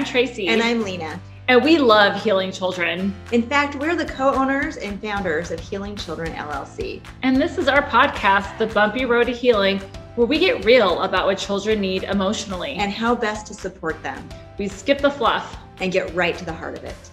I'm Tracy. And I'm Lena. And we love healing children. In fact, we're the co owners and founders of Healing Children LLC. And this is our podcast, The Bumpy Road to Healing, where we get real about what children need emotionally and how best to support them. We skip the fluff and get right to the heart of it.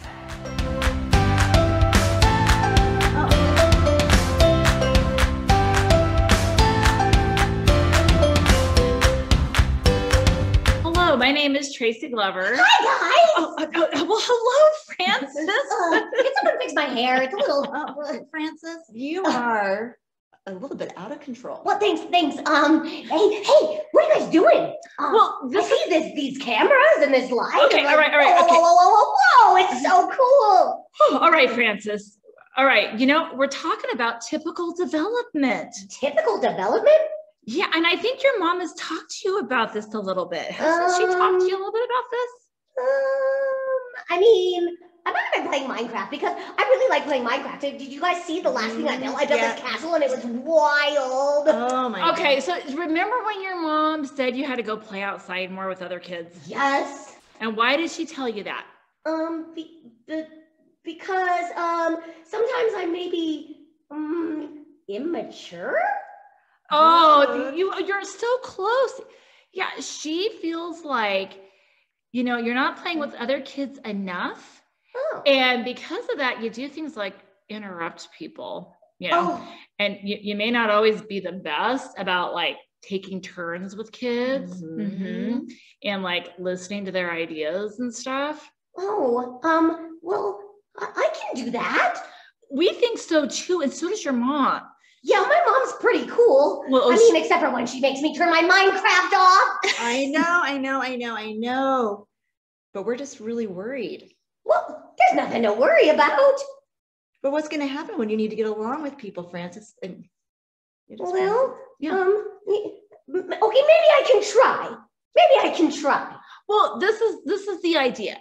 Name is Tracy Glover. Hi, guys. Oh, uh, uh, well, hello, Francis. uh, can someone fix my hair? It's a little, uh, Francis. You are a little bit out of control. Well, thanks, thanks. Um, hey, hey, what are you guys doing? Um, well, this I see this these cameras and this light. Okay, all right, all right. Whoa, okay. whoa, whoa, whoa, whoa, whoa! It's so cool. Oh, all right, Francis. All right, you know we're talking about typical development. Typical development. Yeah, and I think your mom has talked to you about this a little bit. Hasn't um, she talked to you a little bit about this? Um, I mean, I've been playing Minecraft because I really like playing Minecraft. Did you guys see the last thing I built? I built yeah. this castle and it was wild. Oh my Okay, so remember when your mom said you had to go play outside more with other kids? Yes. And why did she tell you that? Um, be, the, because um sometimes I may be um, immature. Oh, you you're so close. Yeah, she feels like you know, you're not playing with other kids enough. Oh. And because of that, you do things like interrupt people, you know. Oh. And you, you may not always be the best about like taking turns with kids mm-hmm. Mm-hmm. and like listening to their ideas and stuff. Oh, um, well, I, I can do that. We think so too, and so does your mom. Yeah, my mom's pretty cool. Well, I mean, she, except for when she makes me turn my Minecraft off. I know, I know, I know, I know. But we're just really worried. Well, there's nothing to worry about. But what's going to happen when you need to get along with people, Francis? And well, yeah. um, okay, maybe I can try. Maybe I can try. Well, this is this is the idea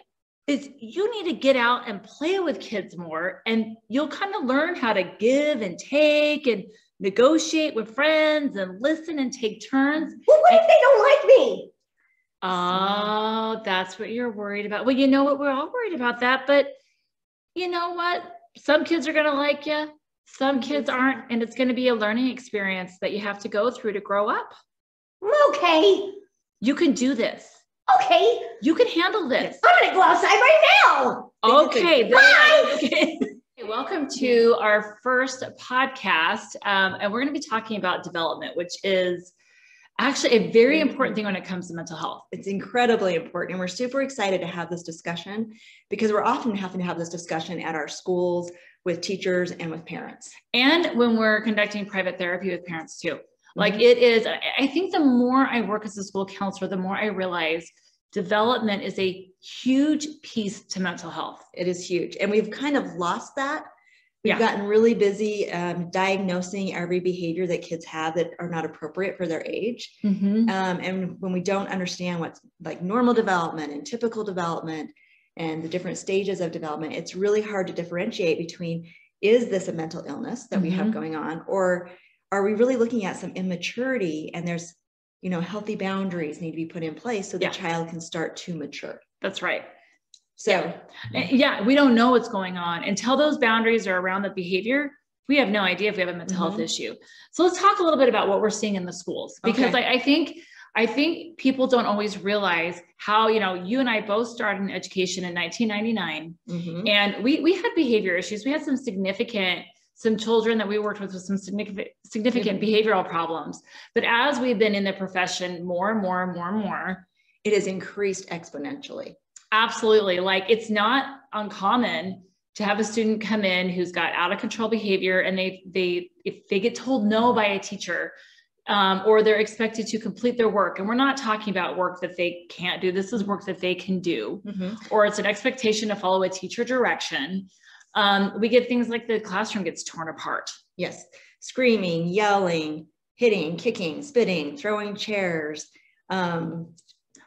is you need to get out and play with kids more and you'll kind of learn how to give and take and negotiate with friends and listen and take turns. Well, what and, if they don't like me? Oh, that's what you're worried about. Well, you know what? We're all worried about that. But you know what? Some kids are going to like you, some kids aren't. And it's going to be a learning experience that you have to go through to grow up. Okay. You can do this. Okay. You can handle this. I'm going to go outside right now. Okay. Bye. Okay. Welcome to our first podcast. Um, and we're going to be talking about development, which is actually a very important thing when it comes to mental health. It's incredibly important. And we're super excited to have this discussion because we're often having to have this discussion at our schools with teachers and with parents. And when we're conducting private therapy with parents too. Like mm-hmm. it is, I think the more I work as a school counselor, the more I realize development is a huge piece to mental health. It is huge. And we've kind of lost that. We've yeah. gotten really busy um, diagnosing every behavior that kids have that are not appropriate for their age. Mm-hmm. Um, and when we don't understand what's like normal development and typical development and the different stages of development, it's really hard to differentiate between is this a mental illness that mm-hmm. we have mm-hmm. going on or are we really looking at some immaturity and there's you know healthy boundaries need to be put in place so the yeah. child can start to mature that's right so yeah. Eh, yeah. we don't know what's going on until those boundaries are around the behavior we have no idea if we have a mental mm-hmm. health issue so let's talk a little bit about what we're seeing in the schools because okay. I, I think I think people don't always realize how, you know, you and I both started in education in 1999 mm-hmm. and we, we had behavior issues. We had some significant some children that we worked with with some significant, significant behavioral problems. But as we've been in the profession more and more and more and more, it has increased exponentially. Absolutely. Like it's not uncommon to have a student come in who's got out of control behavior and they they if they get told no by a teacher um, or they're expected to complete their work and we're not talking about work that they can't do this is work that they can do mm-hmm. or it's an expectation to follow a teacher direction um, we get things like the classroom gets torn apart. Yes, screaming, yelling, hitting, kicking, spitting, throwing chairs, um,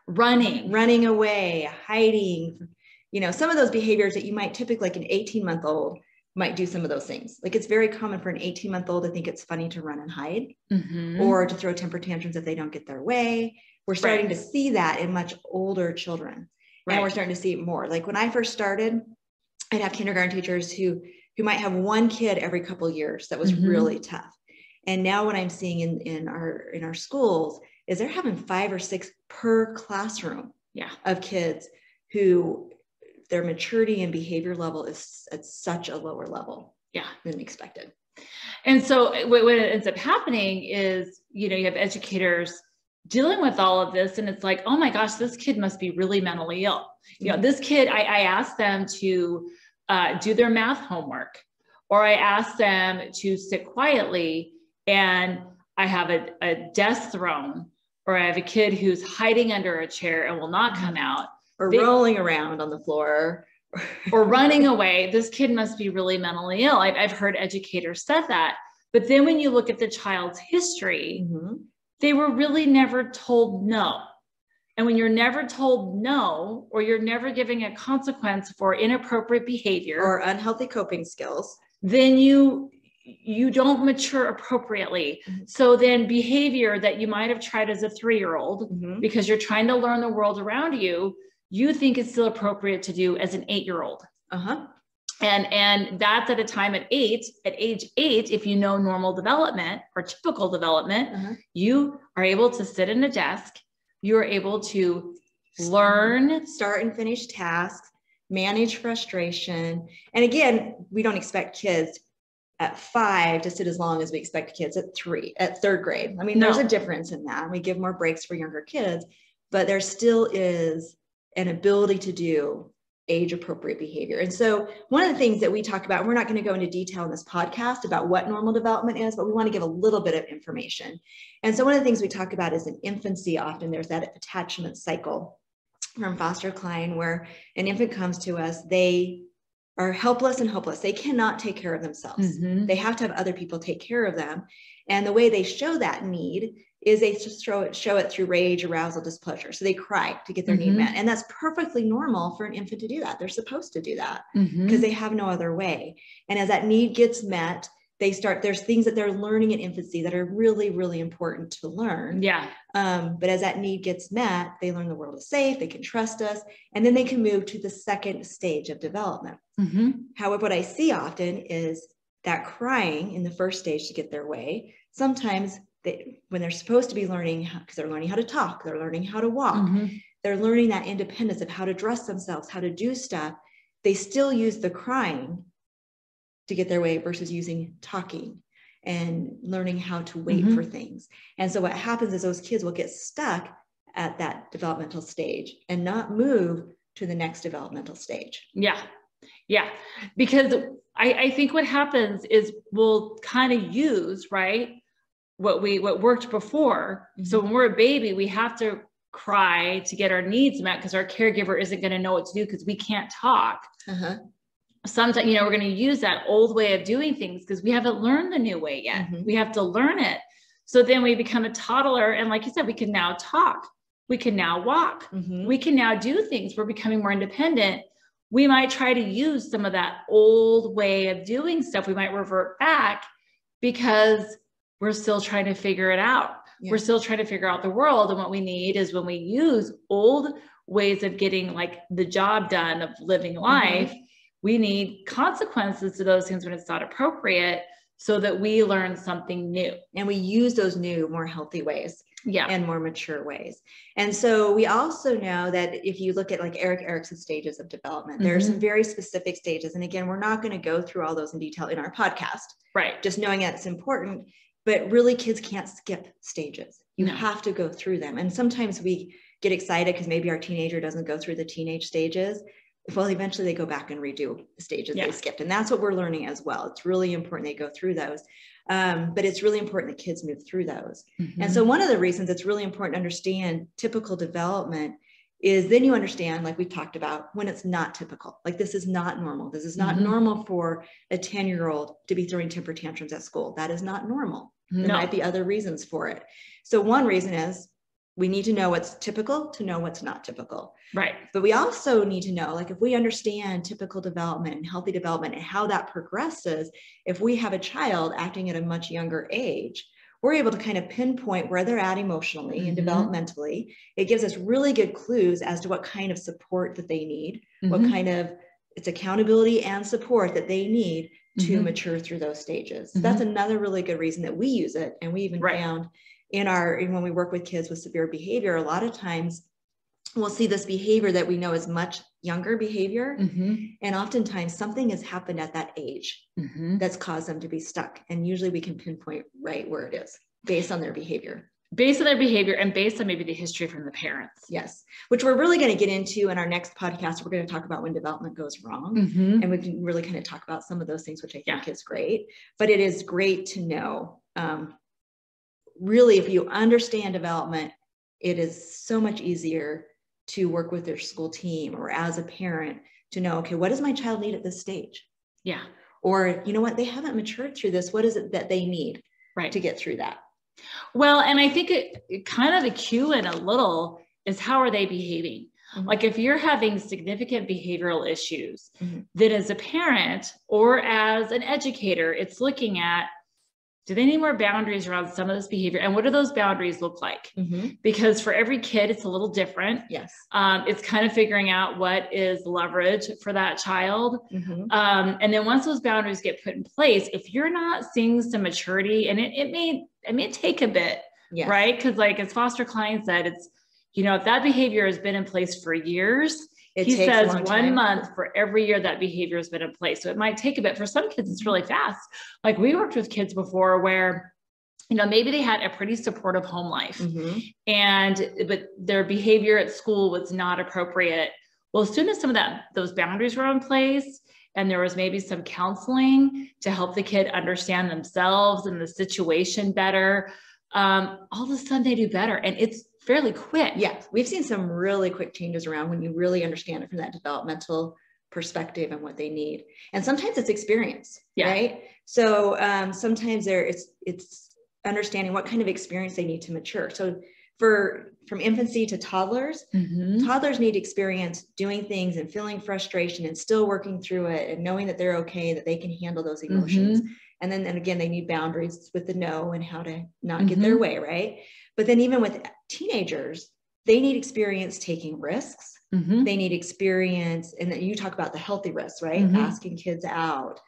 running, running away, hiding. You know, some of those behaviors that you might typically, like an 18 month old, might do some of those things. Like it's very common for an 18 month old to think it's funny to run and hide mm-hmm. or to throw temper tantrums if they don't get their way. We're starting right. to see that in much older children. Right. And we're starting to see it more. Like when I first started, I'd have kindergarten teachers who who might have one kid every couple years that was mm-hmm. really tough. And now what I'm seeing in, in our in our schools is they're having five or six per classroom yeah. of kids who their maturity and behavior level is at such a lower level yeah. than expected. And so what, what ends up happening is, you know, you have educators dealing with all of this and it's like, oh my gosh, this kid must be really mentally ill. You know, mm-hmm. this kid, I, I asked them to uh, do their math homework or I asked them to sit quietly and I have a, a desk thrown or I have a kid who's hiding under a chair and will not come out. Or they, rolling around on the floor. or running away. This kid must be really mentally ill. I've, I've heard educators said that. But then when you look at the child's history, mm-hmm. they were really never told no. And when you're never told no, or you're never giving a consequence for inappropriate behavior or unhealthy coping skills, then you you don't mature appropriately. Mm-hmm. So then behavior that you might have tried as a 3-year-old mm-hmm. because you're trying to learn the world around you, you think is still appropriate to do as an 8-year-old. Uh-huh. And and that's at a time at 8, at age 8 if you know normal development or typical development, uh-huh. you are able to sit in a desk, you're able to learn, start and finish tasks, manage frustration. And again, we don't expect kids at five to sit as long as we expect kids at three, at third grade. I mean, no. there's a difference in that. We give more breaks for younger kids, but there still is an ability to do age appropriate behavior. And so, one of the things that we talk about, we're not going to go into detail in this podcast about what normal development is, but we want to give a little bit of information. And so, one of the things we talk about is in infancy, often there's that attachment cycle from Foster Cline where an infant comes to us, they are helpless and hopeless. They cannot take care of themselves. Mm-hmm. They have to have other people take care of them. And the way they show that need is they just show it, show it through rage, arousal, displeasure. So they cry to get their mm-hmm. need met. And that's perfectly normal for an infant to do that. They're supposed to do that because mm-hmm. they have no other way. And as that need gets met, they start there's things that they're learning in infancy that are really really important to learn yeah um, but as that need gets met they learn the world is safe they can trust us and then they can move to the second stage of development mm-hmm. however what i see often is that crying in the first stage to get their way sometimes they, when they're supposed to be learning because they're learning how to talk they're learning how to walk mm-hmm. they're learning that independence of how to dress themselves how to do stuff they still use the crying to get their way versus using talking and learning how to wait mm-hmm. for things. And so what happens is those kids will get stuck at that developmental stage and not move to the next developmental stage. Yeah. Yeah. Because I, I think what happens is we'll kind of use, right? What we what worked before. Mm-hmm. So when we're a baby, we have to cry to get our needs met because our caregiver isn't going to know what to do because we can't talk. Uh-huh sometimes you know we're going to use that old way of doing things because we haven't learned the new way yet mm-hmm. we have to learn it so then we become a toddler and like you said we can now talk we can now walk mm-hmm. we can now do things we're becoming more independent we might try to use some of that old way of doing stuff we might revert back because we're still trying to figure it out yeah. we're still trying to figure out the world and what we need is when we use old ways of getting like the job done of living mm-hmm. life mm-hmm we need consequences to those things when it's not appropriate so that we learn something new. And we use those new more healthy ways yeah. and more mature ways. And so we also know that if you look at like erik erikson's stages of development mm-hmm. there are some mm-hmm. very specific stages. And again we're not going to go through all those in detail in our podcast right. just knowing that it's important but really kids can't skip stages. You no. have to go through them. And sometimes we get excited because maybe our teenager doesn't go through the teenage stages well, eventually they go back and redo the stages yeah. they skipped. And that's what we're learning as well. It's really important they go through those. Um, but it's really important that kids move through those. Mm-hmm. And so one of the reasons it's really important to understand typical development is then you understand, like we talked about, when it's not typical. Like this is not normal. This is not mm-hmm. normal for a 10 year old to be throwing temper tantrums at school. That is not normal. No. There might be other reasons for it. So one reason is we need to know what's typical to know what's not typical. Right. But we also need to know, like, if we understand typical development and healthy development and how that progresses, if we have a child acting at a much younger age, we're able to kind of pinpoint where they're at emotionally mm-hmm. and developmentally. It gives us really good clues as to what kind of support that they need, mm-hmm. what kind of it's accountability and support that they need to mm-hmm. mature through those stages. So that's mm-hmm. another really good reason that we use it. And we even right. found in our when we work with kids with severe behavior, a lot of times we'll see this behavior that we know is much younger behavior. Mm-hmm. And oftentimes something has happened at that age mm-hmm. that's caused them to be stuck. And usually we can pinpoint right where it is based on their behavior. Based on their behavior and based on maybe the history from the parents. Yes, which we're really going to get into in our next podcast. We're going to talk about when development goes wrong. Mm-hmm. And we can really kind of talk about some of those things, which I think yeah. is great. But it is great to know um, really, if you understand development, it is so much easier to work with their school team or as a parent to know, okay, what does my child need at this stage? Yeah. Or, you know what, they haven't matured through this. What is it that they need right. to get through that? Well, and I think it, it kind of the cue in a little is how are they behaving? Mm-hmm. Like if you're having significant behavioral issues, mm-hmm. then as a parent or as an educator, it's looking at do they need more boundaries around some of this behavior and what do those boundaries look like mm-hmm. because for every kid it's a little different yes um, it's kind of figuring out what is leverage for that child mm-hmm. um, and then once those boundaries get put in place if you're not seeing some maturity and it, it may it may take a bit yes. right because like as foster Cline said it's you know if that behavior has been in place for years it he says one month for every year that behavior has been in place. So it might take a bit. For some kids, it's really fast. Like we worked with kids before where you know maybe they had a pretty supportive home life mm-hmm. and but their behavior at school was not appropriate well as soon as some of that those boundaries were in place and there was maybe some counseling to help the kid understand themselves and the situation better um, all of a sudden they do better and it's fairly quick. Yeah, we've seen some really quick changes around when you really understand it from that developmental perspective and what they need. And sometimes it's experience, yeah. right? So um, sometimes there it's it's understanding what kind of experience they need to mature. So for from infancy to toddlers, mm-hmm. toddlers need experience doing things and feeling frustration and still working through it and knowing that they're okay, that they can handle those emotions. Mm-hmm. And then, then again, they need boundaries with the no and how to not mm-hmm. get their mm-hmm. way, right? But then even with teenagers, they need experience taking risks. Mm-hmm. They need experience, and then you talk about the healthy risks, right? Mm-hmm. Asking kids out,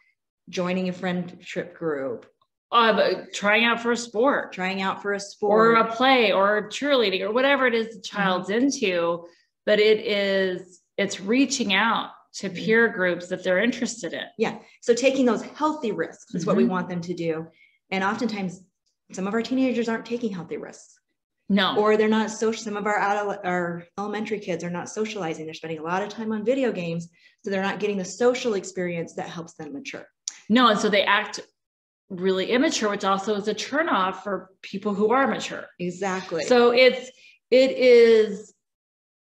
joining a friendship group, uh, trying out for a sport, trying out for a sport, or a play, or cheerleading, or whatever it is the child's mm-hmm. into. But it is it's reaching out to mm-hmm. peer groups that they're interested in. Yeah. So taking those healthy risks is what we mm-hmm. want them to do, and oftentimes some of our teenagers aren't taking healthy risks. No. Or they're not social. Some of our adult, our elementary kids are not socializing. They're spending a lot of time on video games. So they're not getting the social experience that helps them mature. No. And so they act really immature, which also is a turnoff for people who are mature. Exactly. So it's, it is,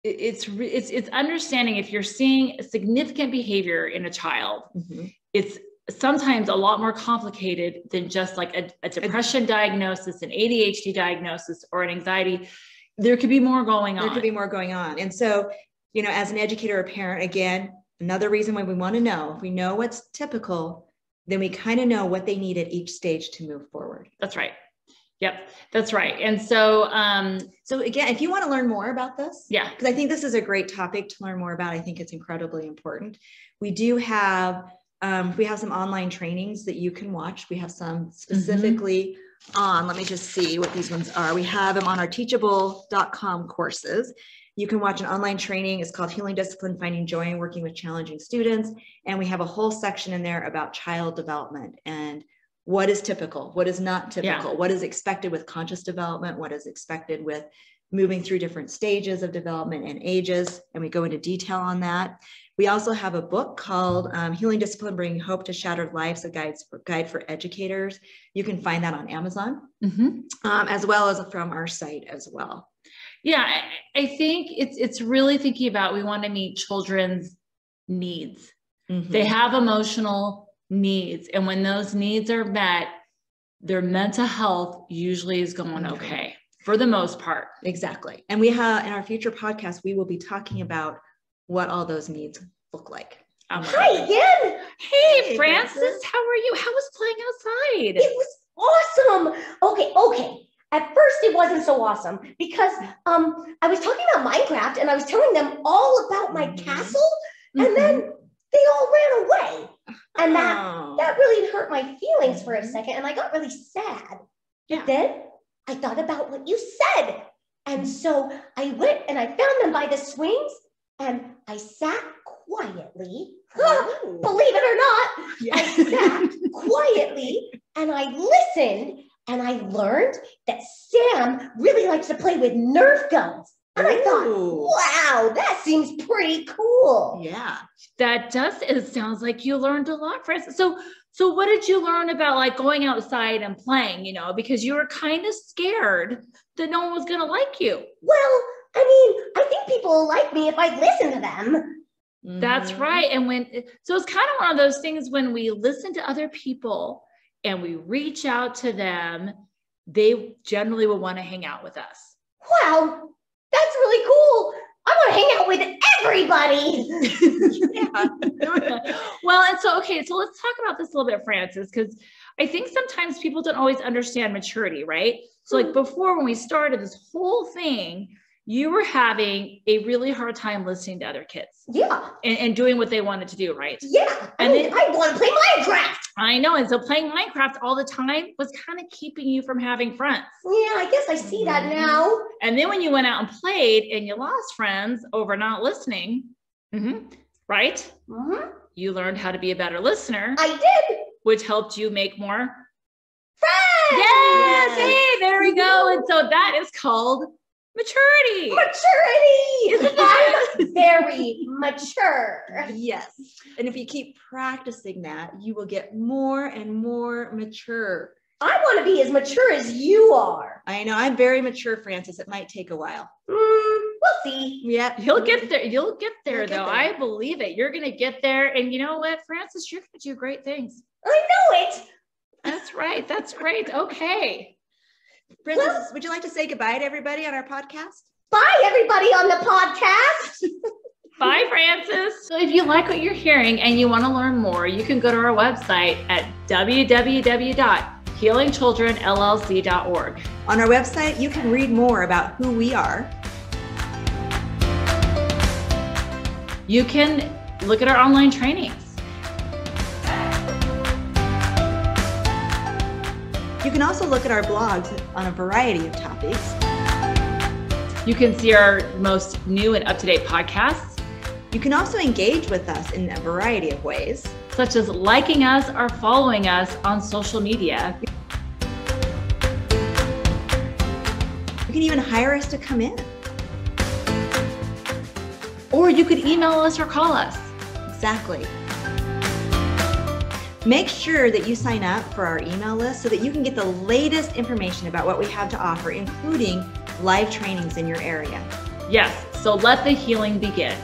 it's, it's, it's understanding if you're seeing significant behavior in a child, mm-hmm. it's sometimes a lot more complicated than just like a, a depression diagnosis, an ADHD diagnosis, or an anxiety. There could be more going on. There could be more going on. And so, you know, as an educator or parent, again, another reason why we want to know if we know what's typical, then we kind of know what they need at each stage to move forward. That's right. Yep, that's right. And so, um, so again, if you want to learn more about this, yeah, because I think this is a great topic to learn more about. I think it's incredibly important. We do have um, we have some online trainings that you can watch. We have some mm-hmm. specifically mm-hmm. on, let me just see what these ones are. We have them on our teachable.com courses. You can watch an online training. It's called Healing Discipline, Finding Joy in Working with Challenging Students. And we have a whole section in there about child development and what is typical, what is not typical, yeah. what is expected with conscience development, what is expected with moving through different stages of development and ages. And we go into detail on that. We also have a book called um, Healing Discipline Bringing Hope to Shattered Lives, a guide for, guide for educators. You can find that on Amazon, mm-hmm. um, as well as from our site as well. Yeah, I, I, think it's it's really thinking about we want to meet children's needs. Mm-hmm. They have emotional needs, and when those needs are met, their mental health usually is going okay for the most part. Exactly. And we have in our future podcast, we will be talking about what all those needs look like. Um, Hi again. Hey, hey Francis, Francis, how are you? How was playing outside? It was awesome. okay, okay. At first, it wasn't so awesome because um, I was talking about Minecraft and I was telling them all about my mm-hmm. castle, and mm-hmm. then they all ran away, and that oh. that really hurt my feelings for a mm-hmm. second, and I got really sad. Yeah. Then I thought about what you said, and so I went and I found them by the swings, and I sat quietly. Oh. Believe it or not, yeah. I sat quietly and I listened and I learned that Sam really likes to play with Nerf guns. And I thought, wow, that seems pretty cool. Yeah. That does it sounds like you learned a lot, Francis. So so what did you learn about like going outside and playing, you know, because you were kind of scared that no one was gonna like you? Well, I mean, I think people will like me if I listen to them. That's mm-hmm. right. And when so it's kind of one of those things when we listen to other people and we reach out to them, they generally will want to hang out with us. Wow, that's really cool. I want to hang out with everybody. well, and so, okay, so let's talk about this a little bit, Francis, because I think sometimes people don't always understand maturity, right? So, like hmm. before, when we started this whole thing, you were having a really hard time listening to other kids. Yeah. And, and doing what they wanted to do, right? Yeah. And I, then, I want to play Minecraft. I know. And so playing Minecraft all the time was kind of keeping you from having friends. Yeah, I guess I see that mm-hmm. now. And then when you went out and played and you lost friends over not listening, mm-hmm, right? Mm-hmm. You learned how to be a better listener. I did. Which helped you make more friends. Yes. yes. Hey, there we go. And so that is called maturity. Maturity. I'm very mature. Yes. And if you keep practicing that, you will get more and more mature. I want to be as mature as you are. I know. I'm very mature, Francis. It might take a while. Mm, we'll see. Yeah. You'll get there. You'll get there, though. Get there. I believe it. You're going to get there. And you know what, Francis? You're going to do great things. I know it. That's right. That's great. Okay. Princess, well, would you like to say goodbye to everybody on our podcast? Bye, everybody on the podcast. Bye, Francis. So, if you like what you're hearing and you want to learn more, you can go to our website at www.healingchildrenllc.org. On our website, you can read more about who we are. You can look at our online trainings. You can also look at our blogs on a variety of topics. You can see our most new and up to date podcasts. You can also engage with us in a variety of ways, such as liking us or following us on social media. You can even hire us to come in. Or you could email us or call us. Exactly. Make sure that you sign up for our email list so that you can get the latest information about what we have to offer, including live trainings in your area. Yes, so let the healing begin.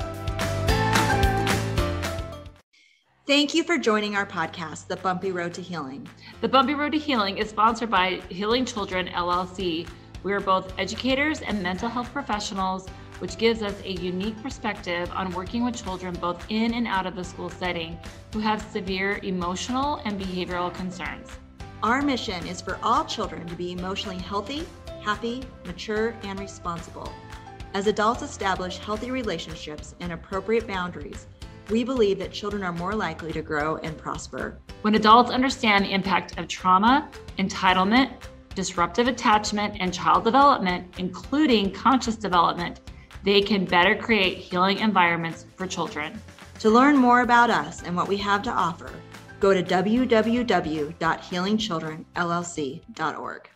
Thank you for joining our podcast, The Bumpy Road to Healing. The Bumpy Road to Healing is sponsored by Healing Children LLC. We are both educators and mental health professionals which gives us a unique perspective on working with children both in and out of the school setting who have severe emotional and behavioral concerns. Our mission is for all children to be emotionally healthy, happy, mature, and responsible. As adults establish healthy relationships and appropriate boundaries, we believe that children are more likely to grow and prosper. When adults understand the impact of trauma, entitlement, disruptive attachment, and child development, including conscience development, they can better create healing environments for children. To learn more about us and what we have to offer, go to www.healingchildrenllc.org.